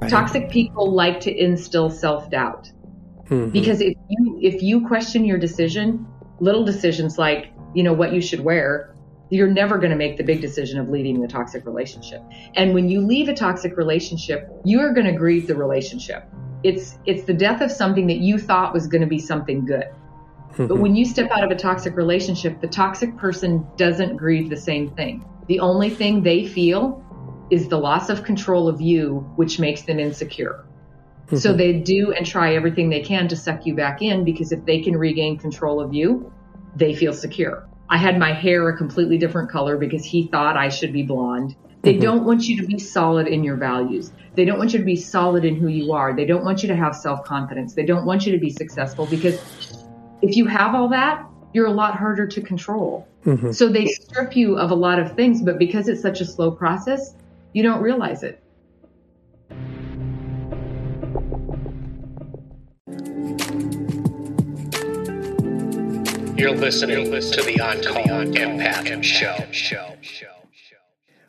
Right. Toxic people like to instill self-doubt. Mhm. Because if you if you question your decision, little decisions like, you know, what you should wear, you're never going to make the big decision of leaving the toxic relationship. And when you leave a toxic relationship, you are going to grieve the relationship. It's it's the death of something that you thought was going to be something good. But Mhm. when you step out of a toxic relationship, the toxic person doesn't grieve the same thing. The only thing they feel is the loss of control of you, which makes them insecure. So they do and try everything they can to suck you back in because if they can regain control of you, they feel secure. I had my hair a completely different color because he thought I should be blonde. They Mhm. don't want you to be solid in your values. They don't want you to be solid in who you are. They don't want you to have self confidence. They don't want you to be successful because if you have all that, you're a lot harder to control. Mhm. So they strip you of a lot of things, but because it's such a slow process, you don't realize it. You're listening to the On Call Empath Show.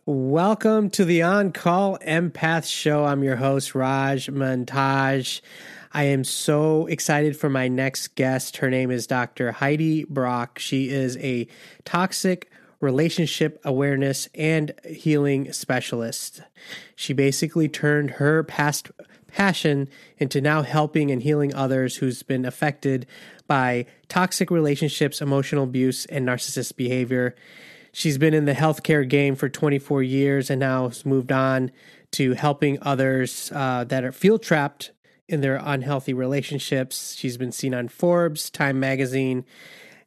Welcome to the On Call Empath Show. I'm your host, Raj Montage. I am so excited for my next guest. Her name is Dr. Heidi Brocke. She is a toxic relationship awareness and healing specialist. She basically turned her past passion into now helping and healing others who's been affected by toxic relationships, emotional abuse, and narcissist behavior. She's been in the healthcare game for 24 years and now has moved on to helping others uh, that are feel trapped in their unhealthy relationships. She's been seen on Forbes, Time Magazine,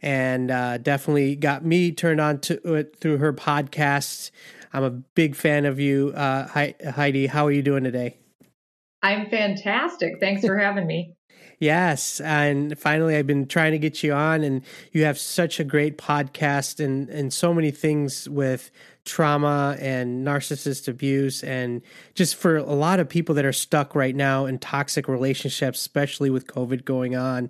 and uh, definitely got me turned on to it through her podcast. I'm a big fan of you, uh, Heidi. How are you doing today? I'm fantastic. Thanks for having me. Yes, and finally, I've been trying to get you on, and you have such a great podcast and and so many things with trauma and narcissist abuse, and just for a lot of people that are stuck right now in toxic relationships, especially with COVID going on.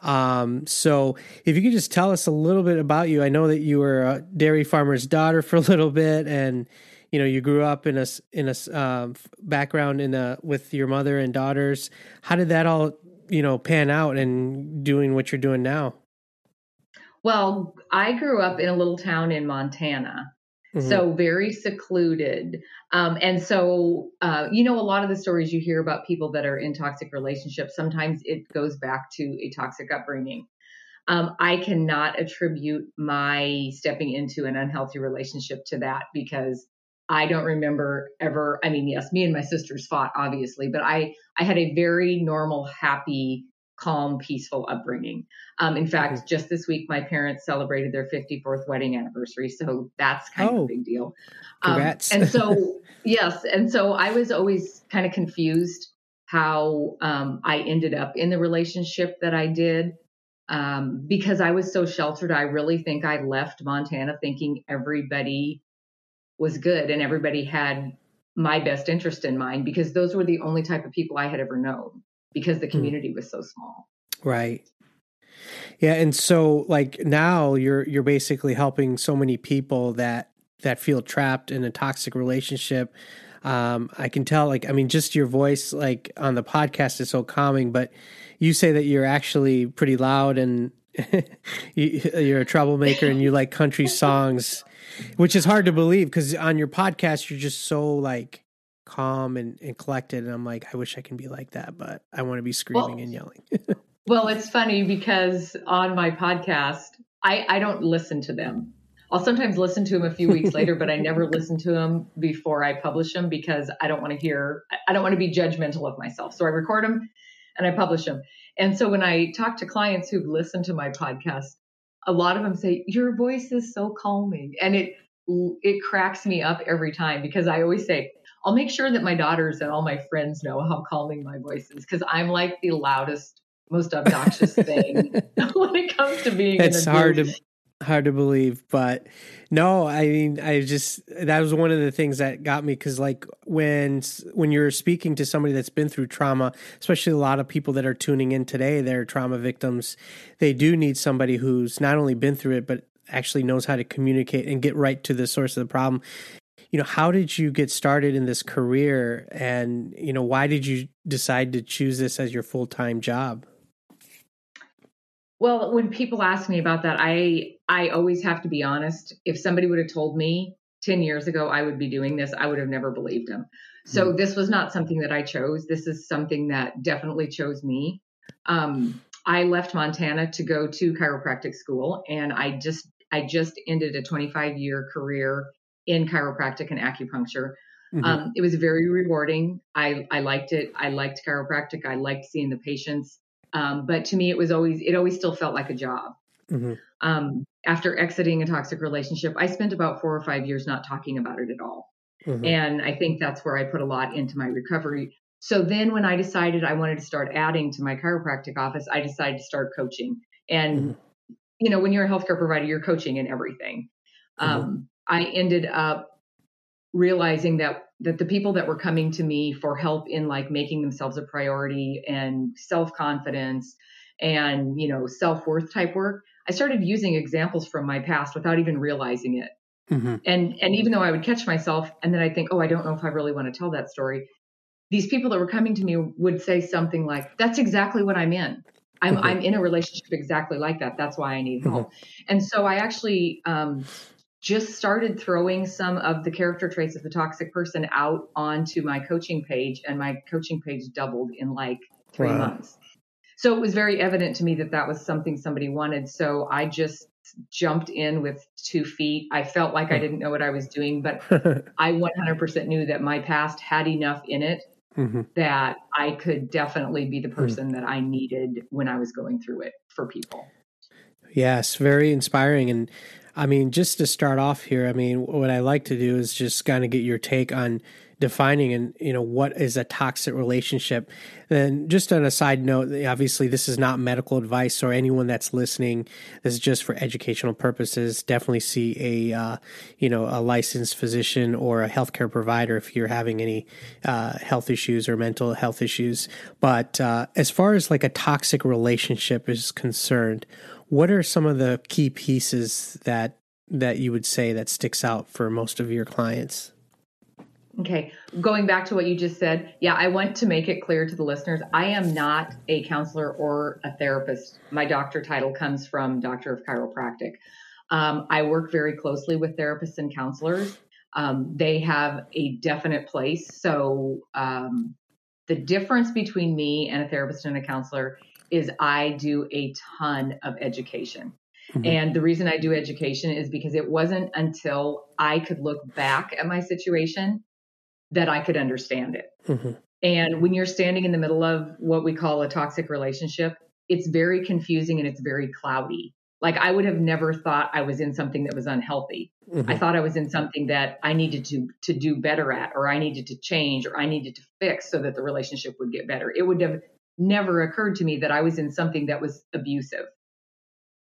Um, so, if you could just tell us a little bit about you, I know that you were a dairy farmer's daughter for a little bit, and you know you grew up in a in a um, background in a with your mother and daughters. How did that all you know pan out and doing what you're doing now? Well, I grew up in a little town in Montana, Mhm. so very secluded. Um, and so, uh, you know, a lot of the stories you hear about people that are in toxic relationships, sometimes it goes back to a toxic upbringing. Um, I cannot attribute my stepping into an unhealthy relationship to that because I don't remember ever. I mean, yes, me and my sisters fought, obviously, but I I had a very normal, happy, calm, peaceful upbringing. Um, in fact, just this week, my parents celebrated their 54th wedding anniversary, so that's kind of Oh, a big deal. Um, and so, yes, and so I was always kind of confused how um, I ended up in the relationship that I did um, because I was so sheltered. I really think I left Montana thinking everybody was good and everybody had my best interest in mind because those were the only type of people I had ever known because the community was so small. Right. Yeah, and so like now you're you're basically helping so many people that that feel trapped in a toxic relationship. Um, I can tell, like, I mean, just your voice, like on the podcast, is so calming. But you say that you're actually pretty loud and you, you're a troublemaker and you like country songs, which is hard to believe because on your podcast you're just so like calm and, and collected. And I'm like, I wish I can be like that, but I want to be screaming Well, and yelling. Well, it's funny because on my podcast, I, I don't listen to them. I'll sometimes listen to them a few weeks later, but I never listen to them before I publish them because I don't want to hear, I don't want to be judgmental of myself. So I record them and I publish them. And so when I talk to clients who've listened to my podcast, a lot of them say, Your voice is so calming. And it, it cracks me up every time because I always say, I'll make sure that my daughters and all my friends know how calming my voice is because I'm like the loudest most obnoxious thing when it comes to being it's hard to hard to believe but no i mean i just that was one of the things that got me because like when when you're speaking to somebody that's been through trauma especially a lot of people that are tuning in today they're trauma victims they do need somebody who's not only been through it but actually knows how to communicate and get right to the source of the problem you know, how did you get started in this career and, you know, why did you decide to choose this as your full-time job? Well, when people ask me about that, I I always have to be honest. If somebody would have told me 10 years ago I would be doing this, I would have never believed them. So mm this was not something that I chose. This is something that definitely chose me. Um, I left Montana to go to chiropractic school, and I just I just ended a 25 year career in chiropractic and acupuncture. Mm-hmm. Um, it was very rewarding. I I liked it. I liked chiropractic. I liked seeing the patients. Um, but to me, it was always it always still felt like a job. Mm-hmm. Um, after exiting a toxic relationship, I spent about four or five years not talking about it at all. Mm-hmm. And I think that's where I put a lot into my recovery. So then when I decided I wanted to start adding to my chiropractic office, I decided to start coaching. And, mm-hmm. you know, when you're a healthcare provider, you're coaching in everything. Mm-hmm. Um, I ended up realizing that that the people that were coming to me for help in like making themselves a priority and self-confidence and you know self-worth type work i started using examples from my past without even realizing it mm-hmm. and and even though i would catch myself and then i think oh i don't know if i really want to tell that story these people that were coming to me would say something like that's exactly what i'm in i'm mm-hmm. i'm in a relationship exactly like that that's why i need help mm-hmm. and so i actually um, just started throwing some of the character traits of the toxic person out onto my coaching page and my coaching page doubled in like three wow. months so it was very evident to me that that was something somebody wanted. So I just jumped in with two feet. I felt like I hmm. didn't know what I was doing, but I 100% knew that my past had enough in it mm-hmm. that I could definitely be the hmm. person mm that I needed when I was going through it for people. Yes, very inspiring. And I mean, just to start off here, I mean, what I like to do is just kind of get your take on defining and you know what is a toxic relationship. Then just on a side note obviously this is not medical advice or anyone that's listening. This is just for educational purposes. Definitely see a uh, you know a licensed physician or a healthcare provider if you're having any uh, health issues or mental health issues. But uh, as far as like a toxic relationship is concerned what are some of the key pieces that that you would say that sticks out for most of your clients Okay, going back to what you just said, yeah, I want to make it clear to the listeners I am not a counselor or a therapist. My doctor title comes from Doctor of Chiropractic. Um, I work very closely with therapists and counselors. Um, they have a definite place. So, um, the difference between me and a therapist and a counselor is I do a ton of education. Mm-hmm. And the reason I do education is because it wasn't until I could look back at my situation that I could understand it. Mm-hmm. And when you're standing in the middle of what we call a toxic relationship, it's very confusing and it's very cloudy. Like I would have never thought I was in something that was unhealthy. Mm-hmm. I thought I was in something that I needed to to do better at or I needed to change or I needed to fix so that the relationship would get better. It would have never occurred to me that I was in something that was abusive.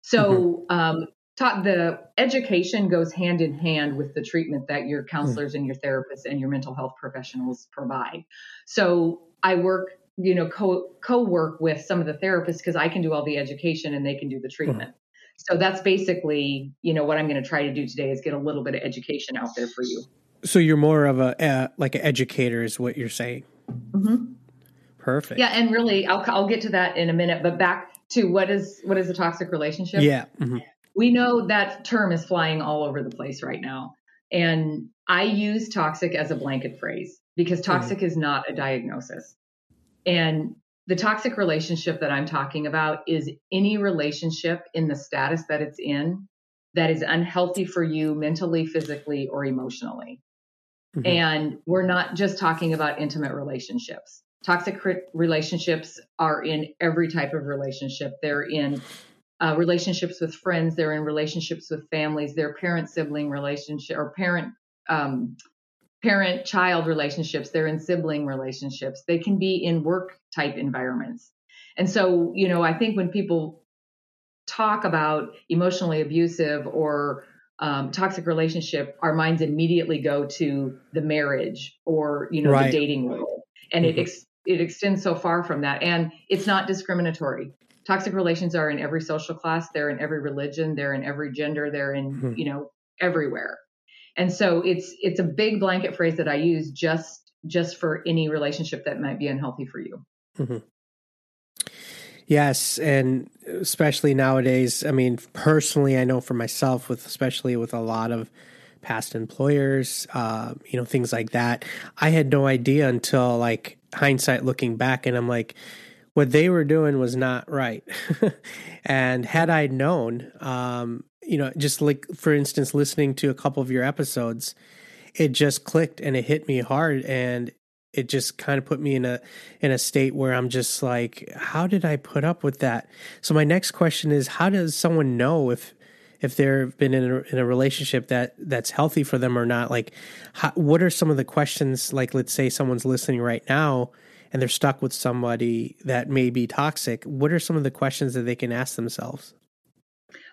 So mm-hmm. um, taught the education goes hand in hand with the treatment that your counselors mm. and your therapists and your mental health professionals provide. So I work, you know, co co work with some of the therapists because I can do all the education and they can do the treatment. Mm. So that's basically, you know, what I'm going to try to do today is get a little bit of education out there for you. So you're more of a uh, like an educator, is what you're saying. Mm-hmm. Perfect. Yeah, and really, I'll I'll get to that in a minute. But back to what is what is a toxic relationship? Yeah. Mm-hmm we know that term is flying all over the place right now. And I use toxic as a blanket phrase because mm-hmm. toxic mm-hmm. is not a diagnosis. And the toxic relationship that I'm talking about is any relationship in the status that it's in that is unhealthy for you mentally, physically, or emotionally. Mm-hmm. And we're not just talking about intimate relationships. Toxic relationships are in every type of relationship. They're in uh, relationships with friends, they're in relationships with families, they're parent sibling relationship or parent um, parent child relationships, they're in sibling relationships, they can be in work type environments. And so, you know, I think when people talk about emotionally abusive or um, toxic relationship, our minds immediately go to the marriage or you know right. the dating world, and mm-hmm. it ex- it extends so far from that, and it's not discriminatory toxic relations are in every social class they're in every religion they're in every gender they're in mm-hmm. you know everywhere And so it's it's a big blanket phrase that I use just just for any relationship that might be unhealthy for you. Mm-hmm. Yes, and especially nowadays. I mean, personally, I know for myself, with especially with a lot of past employers, uh, you know, things like that. I had no idea until like hindsight looking back, and I'm like, what they were doing was not right. and had I known, um, you know, just like for instance, listening to a couple of your episodes, it just clicked and it hit me hard, and it just kind of put me in a in a state where I'm just like, how did I put up with that? So my next question is, how does someone know if if they've been in a, in a relationship that that's healthy for them or not? Like, how, what are some of the questions? Like, let's say someone's listening right now and they're stuck with somebody that may be toxic. What are some of the questions that they can ask themselves?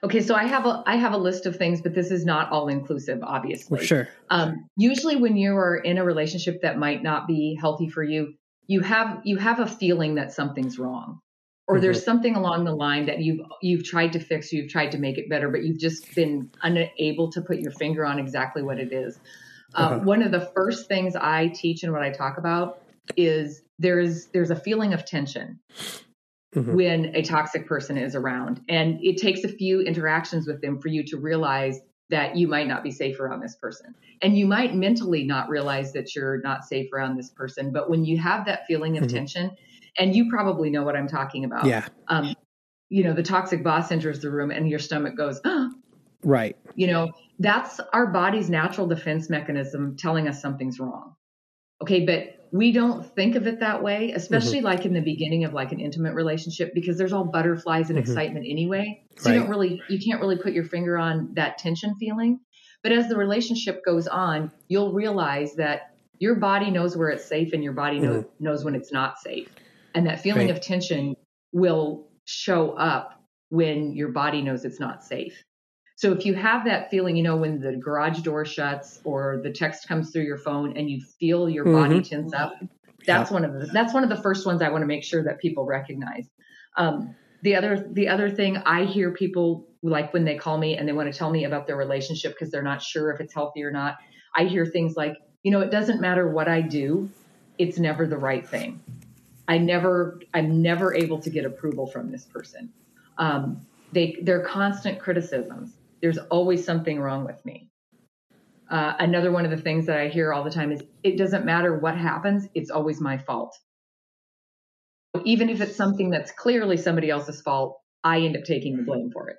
Okay, so I have a I have a list of things, but this is not all inclusive, obviously. Well, sure. Um, usually, when you are in a relationship that might not be healthy for you, you have you have a feeling that something's wrong, or mm-hmm. there's something along the line that you've you've tried to fix, you've tried to make it better, but you've just been unable to put your finger on exactly what it is. Uh, uh-huh. One of the first things I teach and what I talk about is there's there's a feeling of tension mm-hmm. when a toxic person is around. And it takes a few interactions with them for you to realize that you might not be safe around this person. And you might mentally not realize that you're not safe around this person. But when you have that feeling of mm-hmm. tension, and you probably know what I'm talking about. Yeah. Um, you know, the toxic boss enters the room and your stomach goes, oh. Right. You know, that's our body's natural defense mechanism telling us something's wrong. Okay, but we don't think of it that way, especially mm-hmm. like in the beginning of like an intimate relationship, because there's all butterflies and mm-hmm. excitement anyway. So right. you don't really, you can't really put your finger on that tension feeling. But as the relationship goes on, you'll realize that your body knows where it's safe and your body mm-hmm. knows, knows when it's not safe. And that feeling right. of tension will show up when your body knows it's not safe. So if you have that feeling, you know, when the garage door shuts or the text comes through your phone and you feel your mm-hmm. body tense up, that's yeah. one of the that's one of the first ones I want to make sure that people recognize. Um, the other the other thing I hear people like when they call me and they want to tell me about their relationship because they're not sure if it's healthy or not. I hear things like, you know, it doesn't matter what I do, it's never the right thing. I never I'm never able to get approval from this person. Um, they they're constant criticisms there's always something wrong with me. Uh, another one of the things that I hear all the time is it doesn't matter what happens, it's always my fault. Even if it's something that's clearly somebody else's fault, I end up taking the blame for it.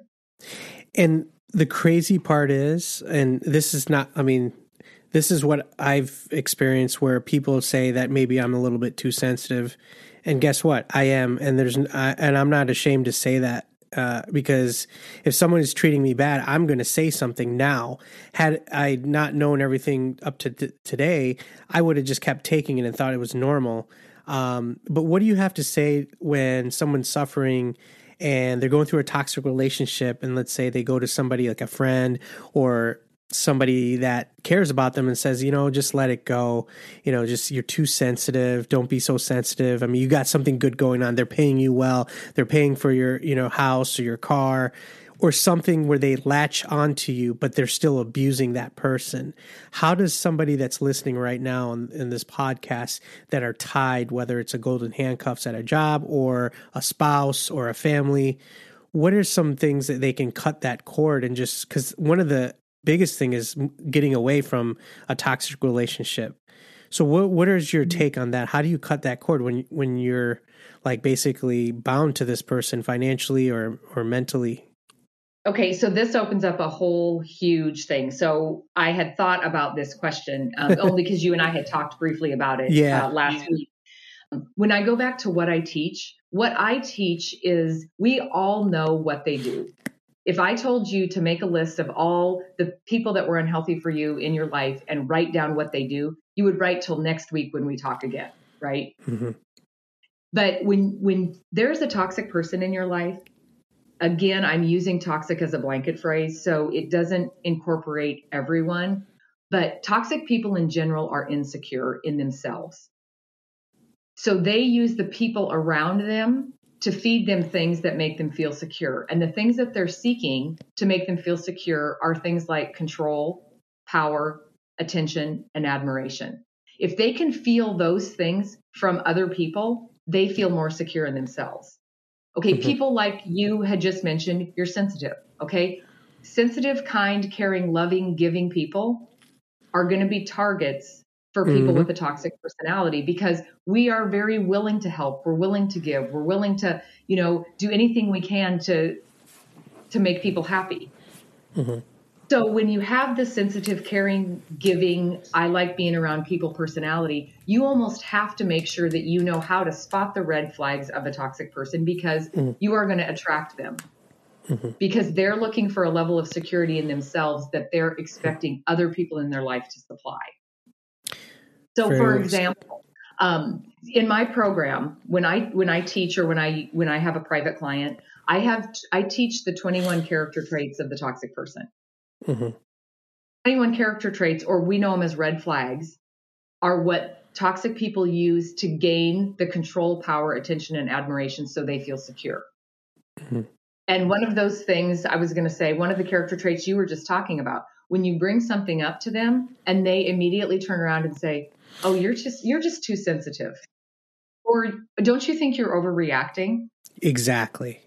And the crazy part is, and this is not, I mean, this is what I've experienced where people say that maybe I'm a little bit too sensitive. And guess what? I am. And there's, and I'm not ashamed to say that uh, because if someone is treating me bad, I'm going to say something now. Had I not known everything up to th- today, I would have just kept taking it and thought it was normal. Um, but what do you have to say when someone's suffering and they're going through a toxic relationship, and let's say they go to somebody like a friend or somebody that cares about them and says, you know, just let it go. You know, just you're too sensitive. Don't be so sensitive. I mean, you got something good going on. They're paying you well. They're paying for your, you know, house or your car or something where they latch onto you, but they're still abusing that person. How does somebody that's listening right now in, in this podcast that are tied, whether it's a golden handcuffs at a job or a spouse or a family, what are some things that they can cut that cord and just because one of the biggest thing is getting away from a toxic relationship. So what what is your mm-hmm. take on that? How do you cut that cord when when you're like basically bound to this person financially or or mentally? Okay, so this opens up a whole huge thing. So I had thought about this question um, only because you and I had talked briefly about it yeah. uh, last week. When I go back to what I teach, what I teach is we all know what they do if I told you to make a list of all the people that were unhealthy for you in your life and write down what they do, you would write till next week when we talk again, right? Mm-hmm. But when when there's a toxic person in your life, again, I'm using toxic as a blanket phrase, so it doesn't incorporate everyone, but toxic people in general are insecure in themselves. So they use the people around them to feed them things that make them feel secure. And the things that they're seeking to make them feel secure are things like control, power, attention, and admiration. If they can feel those things from other people, they feel more secure in themselves. Okay, mm-hmm. people like you had just mentioned, you're sensitive. Okay, sensitive, kind, caring, loving, giving people are going to be targets for people mm-hmm. with a toxic personality because we are very willing to help we're willing to give we're willing to you know do anything we can to to make people happy mm-hmm. so when you have the sensitive caring giving i like being around people personality you almost have to make sure that you know how to spot the red flags of a toxic person because mm-hmm. you are going to attract them mm-hmm. because they're looking for a level of security in themselves that they're expecting other people in their life to supply. So, for example, um, in my program, when I when I teach or when I when I have a private client, I have I teach the 21 character traits of the toxic person. Mm-hmm. 21 character traits, or we know them as red flags, are what toxic people use to gain the control, power, attention, and admiration so they feel secure. Mm-hmm. And one of those things I was going to say, one of the character traits you were just talking about, when you bring something up to them and they immediately turn around and say, "Oh, you're just you're just too sensitive." Or don't you think you're overreacting? Exactly.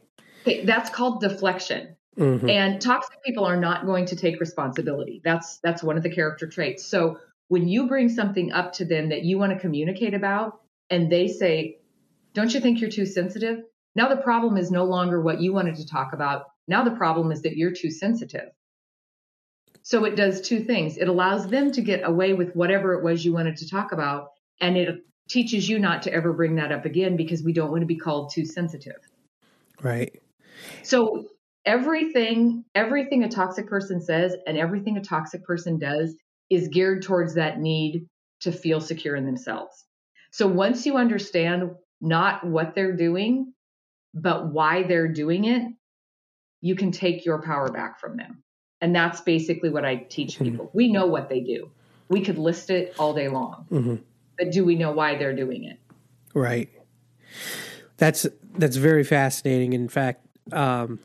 Okay, that's called deflection. Mm-hmm. And toxic people are not going to take responsibility. That's that's one of the character traits. So when you bring something up to them that you want to communicate about and they say, "Don't you think you're too sensitive?" Now the problem is no longer what you wanted to talk about. Now the problem is that you're too sensitive. So it does two things. It allows them to get away with whatever it was you wanted to talk about. And it teaches you not to ever bring that up again because we don't want to be called too sensitive. Right. So everything, everything a toxic person says and everything a toxic person does is geared towards that need to feel secure in themselves. So once you understand not what they're doing, but why they're doing it, you can take your power back from them. And that's basically what I teach people. Mm-hmm. We know what they do. We could list it all day long. Mm-hmm. But do we know why they're doing it? Right. That's that's very fascinating. In fact, um,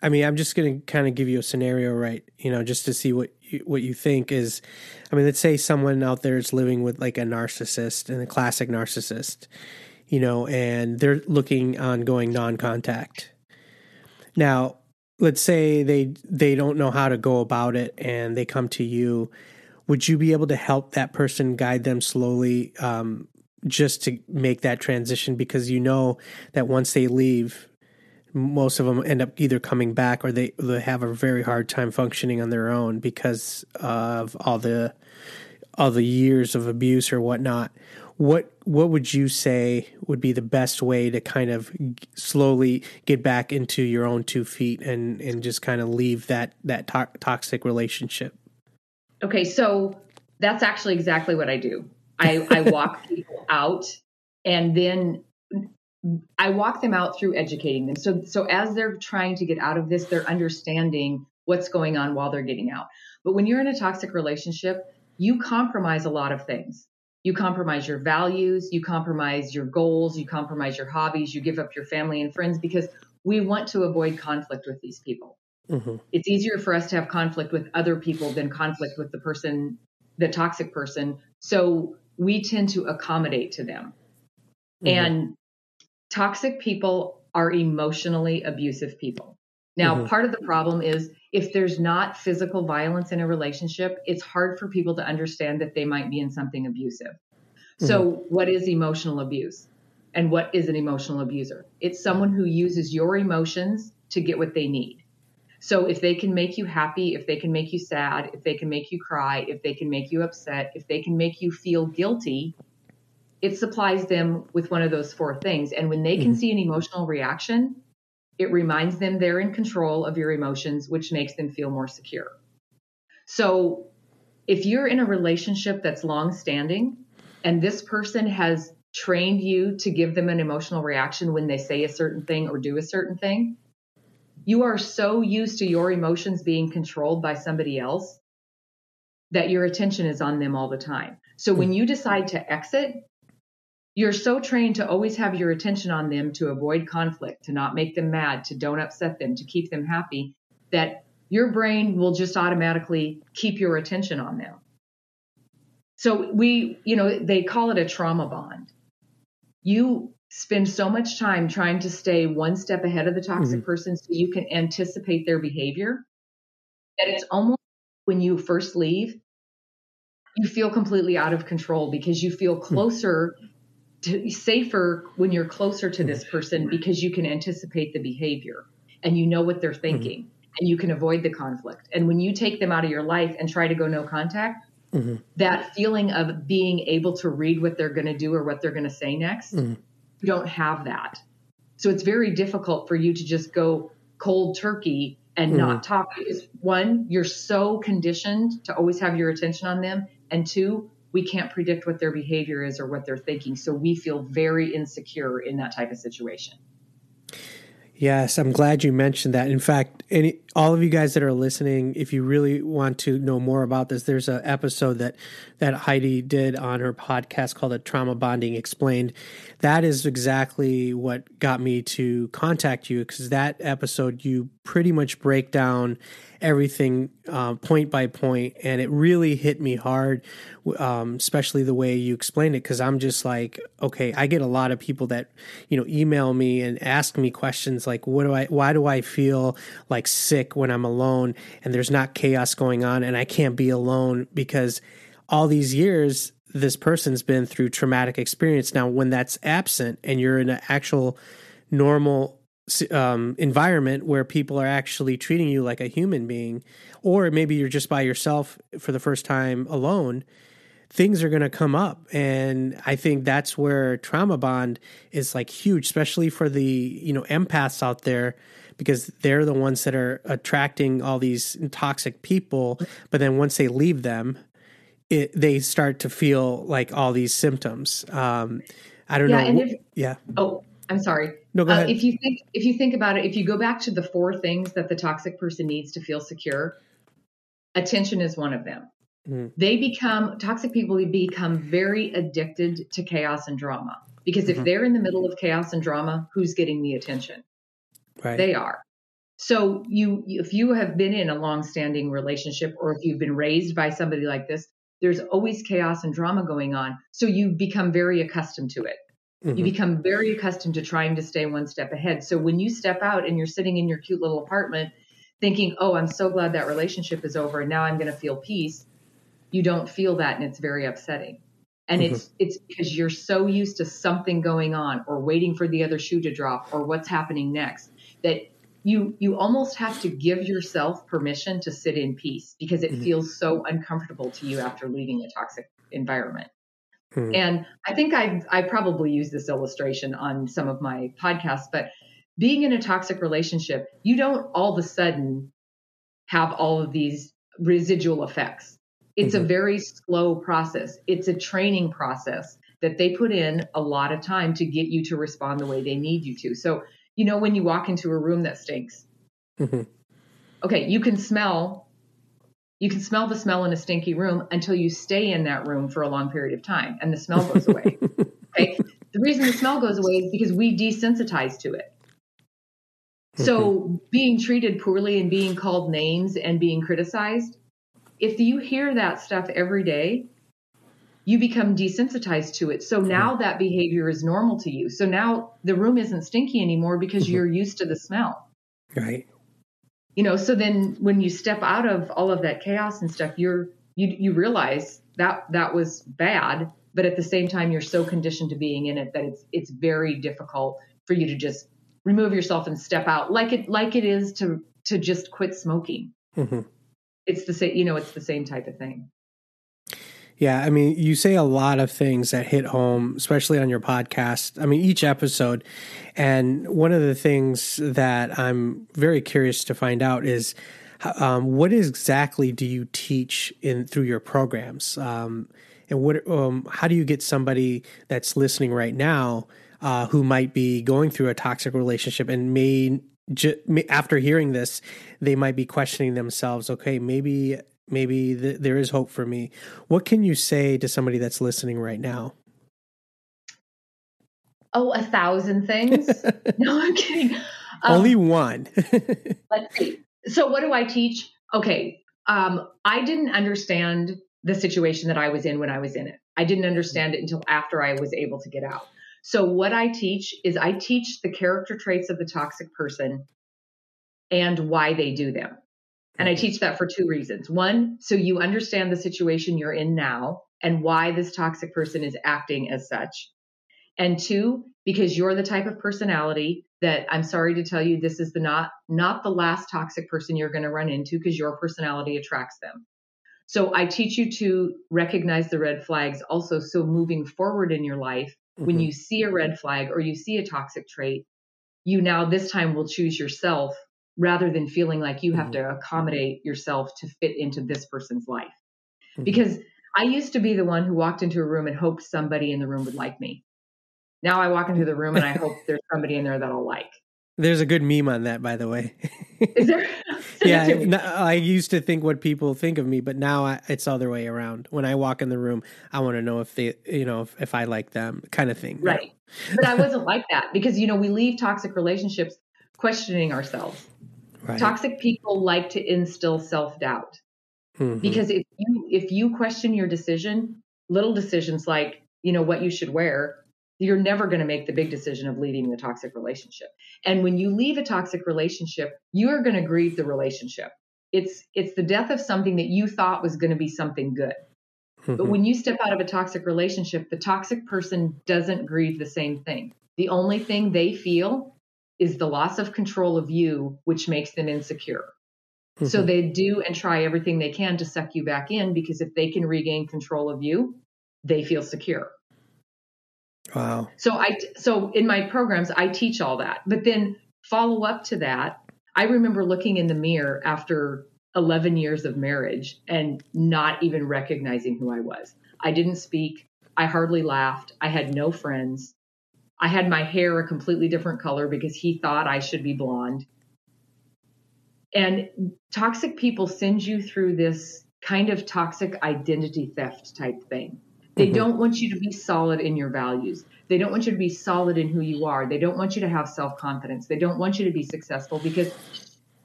I mean, I'm just going to kind of give you a scenario, right? You know, just to see what you, what you think is. I mean, let's say someone out there is living with like a narcissist and a classic narcissist, you know, and they're looking on going non-contact. Now, let's say they they don't know how to go about it and they come to you. Would you be able to help that person guide them slowly um, just to make that transition? Because you know that once they leave, most of them end up either coming back or they, they have a very hard time functioning on their own because of all the all the years of abuse or whatnot what what would you say would be the best way to kind of slowly get back into your own two feet and and just kind of leave that that to- toxic relationship? Okay so that's actually exactly what i do. I i walk people out and then i walk them out through educating them. So so as they're trying to get out of this they're understanding what's going on while they're getting out. But when you're in a toxic relationship you compromise a lot of things you compromise your values, you compromise your goals, you compromise your hobbies, you give up your family and friends because we want to avoid conflict with these people. Mm-hmm. It's easier for us to have conflict with other people than conflict with the person, the toxic person. So we tend to accommodate to them. Mm-hmm. And toxic people are emotionally abusive people. Now, mm-hmm. part of the problem is if there's not physical violence in a relationship, it's hard for people to understand that they might be in something abusive. Mm-hmm. So, what is emotional abuse? And what is an emotional abuser? It's someone who uses your emotions to get what they need. So, if they can make you happy, if they can make you sad, if they can make you cry, if they can make you upset, if they can make you feel guilty, it supplies them with one of those four things. And when they can mm-hmm. see an emotional reaction, it reminds them they're in control of your emotions, which makes them feel more secure. So if you're in a relationship that's long standing and this person has trained you to give them an emotional reaction when they say a certain thing or do a certain thing, you are so used to your emotions being controlled by somebody else that your attention is on them all the time. So when hmm. you decide to exit, you're so trained to always have your attention on them to avoid conflict, to not make them mad, to don't upset them, to keep them happy, that your brain will just automatically keep your attention on them. So we, you know, they call it a trauma bond. You spend so much time trying to stay one step ahead of the toxic mm-hmm. person so you can anticipate their behavior that it's almost when you first leave, you feel completely out of control because you feel hmm. closer to safer when you're closer to this person because you can anticipate the behavior and you know what they're thinking mm-hmm. and you can avoid the conflict. And when you take them out of your life and try to go no contact, mm-hmm. that feeling of being able to read what they're going to do or what they're going to say next, mm-hmm. you don't have that. So it's very difficult for you to just go cold turkey and mm-hmm. not talk because one, you're so conditioned to always have your attention on them. And two, we can't predict what their behavior is or what they're thinking. So we feel very insecure in that type of situation. Yes, I'm glad you mentioned that. In fact, any all of you guys that are listening, if you really want to know more about this, there's an episode that that Heidi did on her podcast called "A Trauma Bonding Explained." That is exactly what got me to contact you because that episode you pretty much break down everything uh, point by point, and it really hit me hard, um, especially the way you explained it. Because I'm just like, okay, I get a lot of people that you know email me and ask me questions like, "What do I? Why do I feel like sick when I'm alone and there's not chaos going on and I can't be alone because all these years." This person's been through traumatic experience. Now, when that's absent and you're in an actual normal um, environment where people are actually treating you like a human being, or maybe you're just by yourself for the first time alone, things are going to come up. And I think that's where trauma bond is like huge, especially for the, you know, empaths out there, because they're the ones that are attracting all these toxic people. But then once they leave them, it, they start to feel like all these symptoms. Um, I don't yeah, know. If, yeah. Oh, I'm sorry. No, go uh, ahead. if you think if you think about it, if you go back to the four things that the toxic person needs to feel secure, attention is one of them. Mm. They become toxic people become very addicted to chaos and drama because mm-hmm. if they're in the middle of chaos and drama, who's getting the attention? Right. They are. So you if you have been in a long-standing relationship or if you've been raised by somebody like this, there's always chaos and drama going on. So you become very accustomed to it. Mm-hmm. You become very accustomed to trying to stay one step ahead. So when you step out and you're sitting in your cute little apartment thinking, oh, I'm so glad that relationship is over and now I'm going to feel peace, you don't feel that and it's very upsetting. And mm-hmm. it's it's because you're so used to something going on or waiting for the other shoe to drop or what's happening next that you you almost have to give yourself permission to sit in peace because it mm-hmm. feels so uncomfortable to you after leaving a toxic environment. Hmm. And I think I've, I probably used this illustration on some of my podcasts, but being in a toxic relationship, you don't all of a sudden have all of these residual effects. It's mm-hmm. a very slow process. It's a training process that they put in a lot of time to get you to respond the way they need you to. So, you know, when you walk into a room that stinks, mm-hmm. okay, you can smell you can smell the smell in a stinky room until you stay in that room for a long period of time and the smell goes away. okay. The reason the smell goes away is because we desensitize to it. So being treated poorly and being called names and being criticized, if you hear that stuff every day, you become desensitized to it. So now that behavior is normal to you. So now the room isn't stinky anymore because mm-hmm. you're used to the smell. Right you know so then when you step out of all of that chaos and stuff you're you you realize that that was bad but at the same time you're so conditioned to being in it that it's it's very difficult for you to just remove yourself and step out like it like it is to to just quit smoking mm-hmm. it's the same you know it's the same type of thing yeah, I mean, you say a lot of things that hit home, especially on your podcast. I mean, each episode. And one of the things that I'm very curious to find out is um, what exactly do you teach in through your programs? Um, and what um, how do you get somebody that's listening right now uh, who might be going through a toxic relationship and may after hearing this, they might be questioning themselves. Okay, maybe maybe th- there is hope for me. What can you say to somebody that's listening right now? Oh, a thousand things. no, I'm kidding. Um, Only one. let's see. So what do I teach? Okay. Um, I didn't understand the situation that I was in when I was in it. I didn't understand it until after I was able to get out. So what I teach is I teach the character traits of the toxic person and why they do them. And I teach that for two reasons. One, so you understand the situation you're in now and why this toxic person is acting as such. And two, because you're the type of personality that I'm sorry to tell you this is the not not the last toxic person you're going to run into because your personality attracts them. So I teach you to recognize the red flags also so moving forward in your life mm-hmm. when you see a red flag or you see a toxic trait you now this time will choose yourself rather than feeling like you have mm-hmm. to accommodate yourself to fit into this person's life. Mm-hmm. Because I used to be the one who walked into a room and hoped somebody in the room would like me. Now I walk into the room and I hope there's somebody in there that I'll like. There's a good meme on that, by the way. Is there? yeah, I used to think what people think of me, but now I, it's the other way around. When I walk in the room, I want to know if they, you know, if, if I like them, kind of thing. Right. but I wasn't like that because you know we leave toxic relationships questioning ourselves. Right. Toxic people like to instill self doubt mm-hmm. because if you if you question your decision, little decisions like you know what you should wear, you're never going to make the big decision of leaving the toxic relationship. And when you leave a toxic relationship, you are going to grieve the relationship. It's it's the death of something that you thought was going to be something good. Mm-hmm. But when you step out of a toxic relationship, the toxic person doesn't grieve the same thing. The only thing they feel is the loss of control of you, which makes them insecure. Mm-hmm. So they do and try everything they can to suck you back in because if they can regain control of you, they feel secure. Wow. So I so in my programs I teach all that. But then follow up to that, I remember looking in the mirror after 11 years of marriage and not even recognizing who I was. I didn't speak. I hardly laughed. I had no friends. I had my hair a completely different color because he thought I should be blonde. And toxic people send you through this kind of toxic identity theft type thing. They mm-hmm. don't want you to be solid in your values. They don't want you to be solid in who you are. They don't want you to have self confidence. They don't want you to be successful because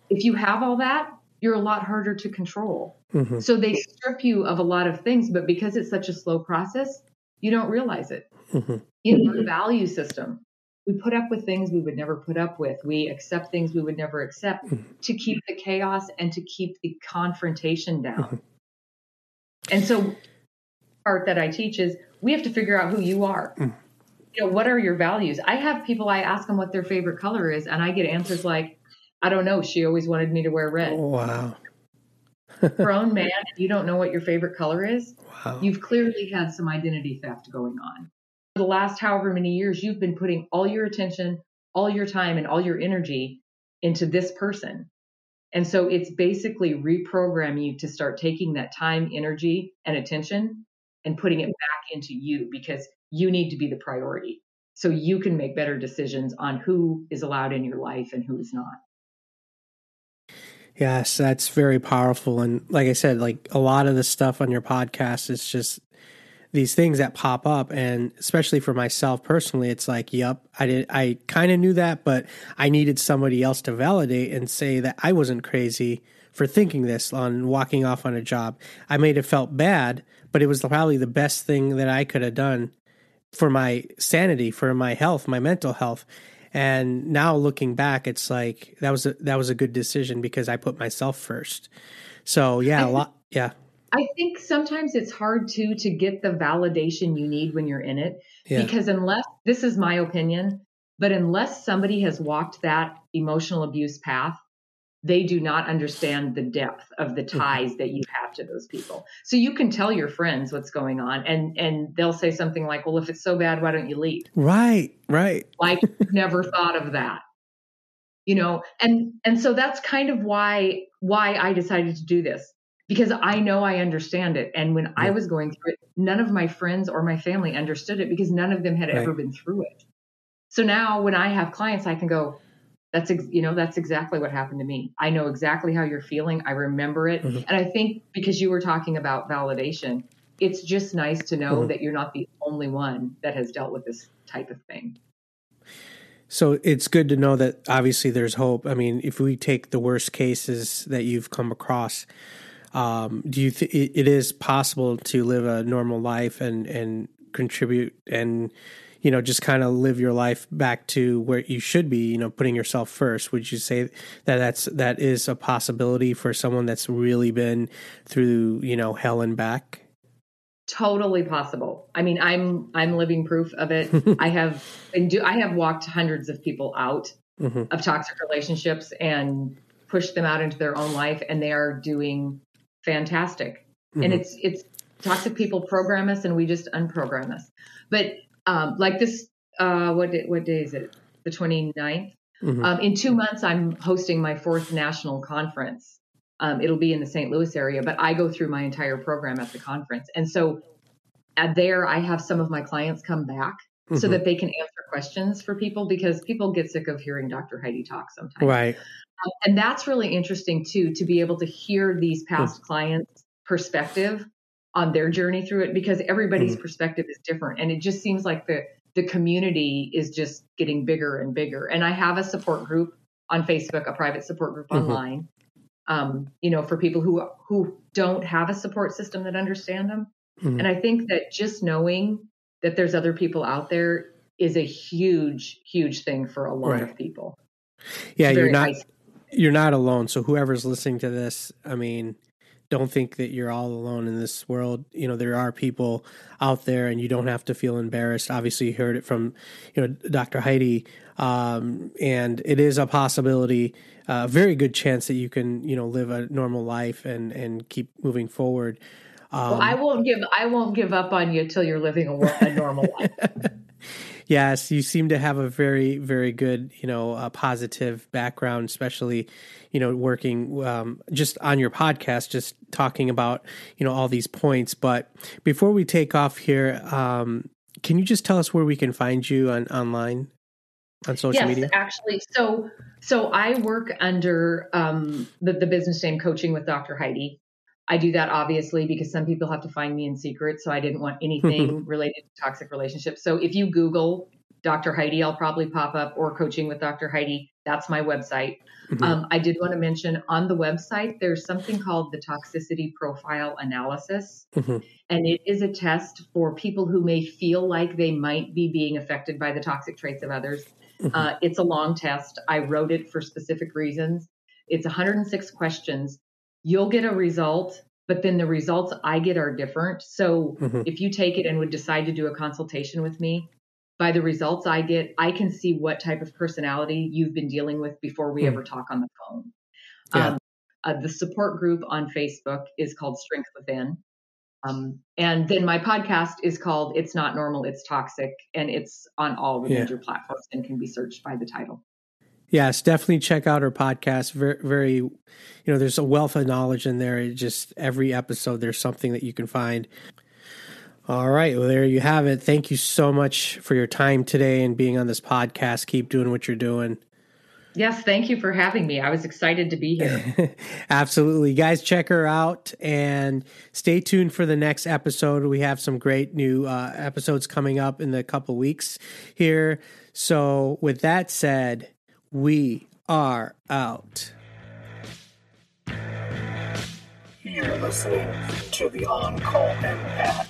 if you have all that, you're a lot harder to control. Mm-hmm. So they strip you of a lot of things, but because it's such a slow process, you don't realize it. Mm-hmm. Know, the value system. We put up with things we would never put up with. We accept things we would never accept mm-hmm. to keep the chaos and to keep the confrontation down. Mm-hmm. And so part that I teach is we have to figure out who you are. Mm. You know, what are your values? I have people I ask them what their favorite color is, and I get answers like, I don't know. She always wanted me to wear red. Oh, wow. Grown man, you don't know what your favorite color is. Wow. You've clearly had some identity theft going on. The last however many years, you've been putting all your attention, all your time, and all your energy into this person. And so it's basically reprogramming you to start taking that time, energy, and attention and putting it back into you because you need to be the priority so you can make better decisions on who is allowed in your life and who is not. Yes, that's very powerful. And like I said, like a lot of the stuff on your podcast is just these things that pop up and especially for myself personally it's like yep i did i kind of knew that but i needed somebody else to validate and say that i wasn't crazy for thinking this on walking off on a job i may have felt bad but it was probably the best thing that I could have done for my sanity, for my health, my mental health. And now looking back, it's like that was a that was a good decision because I put myself first. So yeah, a lot yeah. I think sometimes it's hard too to get the validation you need when you're in it. Yeah. Because unless this is my opinion, but unless somebody has walked that emotional abuse path, they do not understand the depth of the mm-hmm. ties that you have to those people. So you can tell your friends what's going on and and they'll say something like, "Well, if it's so bad, why don't you leave?" Right, right. Like never thought of that. You know, and and so that's kind of why why I decided to do this because I know I understand it and when yeah. I was going through it, none of my friends or my family understood it because none of them had right. ever been through it. So now when I have clients I can go, that's ex- you know that's exactly what happened to me i know exactly how you're feeling i remember it mm-hmm. and i think because you were talking about validation it's just nice to know mm-hmm. that you're not the only one that has dealt with this type of thing So it's good to know that obviously there's hope. I mean, if we take the worst cases that you've come across, um, do you think it is possible to live a normal life and and contribute and you know just kind of live your life back to where you should be you know putting yourself first? Would you say that that's that is a possibility for someone that's really been through you know hell and back? Totally possible. I mean i'm i'm living proof of it. I have been do i have walked hundreds of people out mm-hmm. of toxic relationships and pushed them out into their own life and they are doing fantastic. Mm-hmm. and it's it's toxic people program us and we just unprogram us. But um, like this uh, what day, what day is it? The 29th mm-hmm. um, in two months i'm hosting my fourth national conference. Um, it'll be in the st louis area but i go through my entire program at the conference. And so at there i have some of my clients come back mm-hmm. so that they can answer questions for people because people get sick of hearing dr heidi talk sometimes right um, and that's really interesting too to be able to hear these past mm-hmm. clients perspective on their journey through it because everybody's mm-hmm. perspective is different and it just seems like the the community is just getting bigger and bigger and i have a support group on facebook a private support group mm-hmm. online um, you know for people who who don't have a support system that understand them mm-hmm. and i think that just knowing that there's other people out there is a huge huge thing for a lot right. of people yeah you're not nice. you're not alone so whoever's listening to this i mean don't think that you're all alone in this world. You know, there are people out there and you don't have to feel embarrassed. Obviously, you heard it from, you know, Dr. Heidi. Um, and it is a possibility, a uh, very good chance that you can, you know, live a normal life and, and keep moving forward. Um, well, I won't give, I won't give up on you until you're living a, a normal life. yes, you seem to have a very, very good, you know, uh, positive background, especially, you know, working um, just on your podcast, just talking about, you know, all these points. But before we take off here, um, can you just tell us where we can find you on online on social yes, media? Actually, so so I work under um, the, the business name Coaching with Dr. Heidi. I do that obviously because some people have to find me in secret. So I didn't want anything related to toxic relationships. So if you Google Dr. Heidi, I'll probably pop up or coaching with Dr. Heidi. That's my website. Mm-hmm. Um, I did want to mention on the website, there's something called the toxicity profile analysis. Mm-hmm. And it is a test for people who may feel like they might be being affected by the toxic traits of others. Mm-hmm. Uh, it's a long test. I wrote it for specific reasons. It's 106 questions you'll get a result, but then the results I get are different. So mm-hmm. if you take it and would decide to do a consultation with me, by the results I get, I can see what type of personality you've been dealing with before we mm. ever talk on the phone. Yeah. Um, uh, the support group on Facebook is called Strength Within. Um, and then my podcast is called It's Not Normal, It's Toxic, and it's on all the yeah. major platforms and can be searched by the title yes, definitely check out her podcast. Very, very, you know, there's a wealth of knowledge in there. It just every episode, there's something that you can find. All right, well, there you have it. Thank you so much for your time today and being on this podcast. Keep doing what you're doing. Yes, thank you for having me. I was excited to be here. Absolutely. Guys, check her out and stay tuned for the next episode. We have some great new uh, episodes coming up in the couple weeks here. So, with that said, we are out. You're listening to the On Call Empath